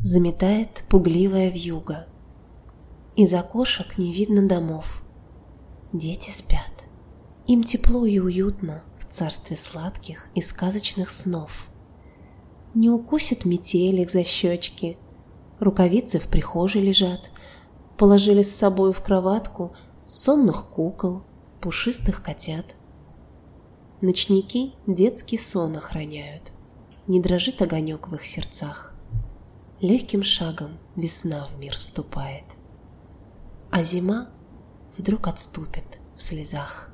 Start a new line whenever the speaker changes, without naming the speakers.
Заметает пугливая вьюга. Из окошек не видно домов. Дети спят. Им тепло и уютно в царстве сладких и сказочных снов. Не укусит метель их за щечки. Рукавицы в прихожей лежат. Положили с собой в кроватку сонных кукол, пушистых котят. Ночники детский сон охраняют. Не дрожит огонек в их сердцах. Легким шагом весна в мир вступает, а зима вдруг отступит в слезах.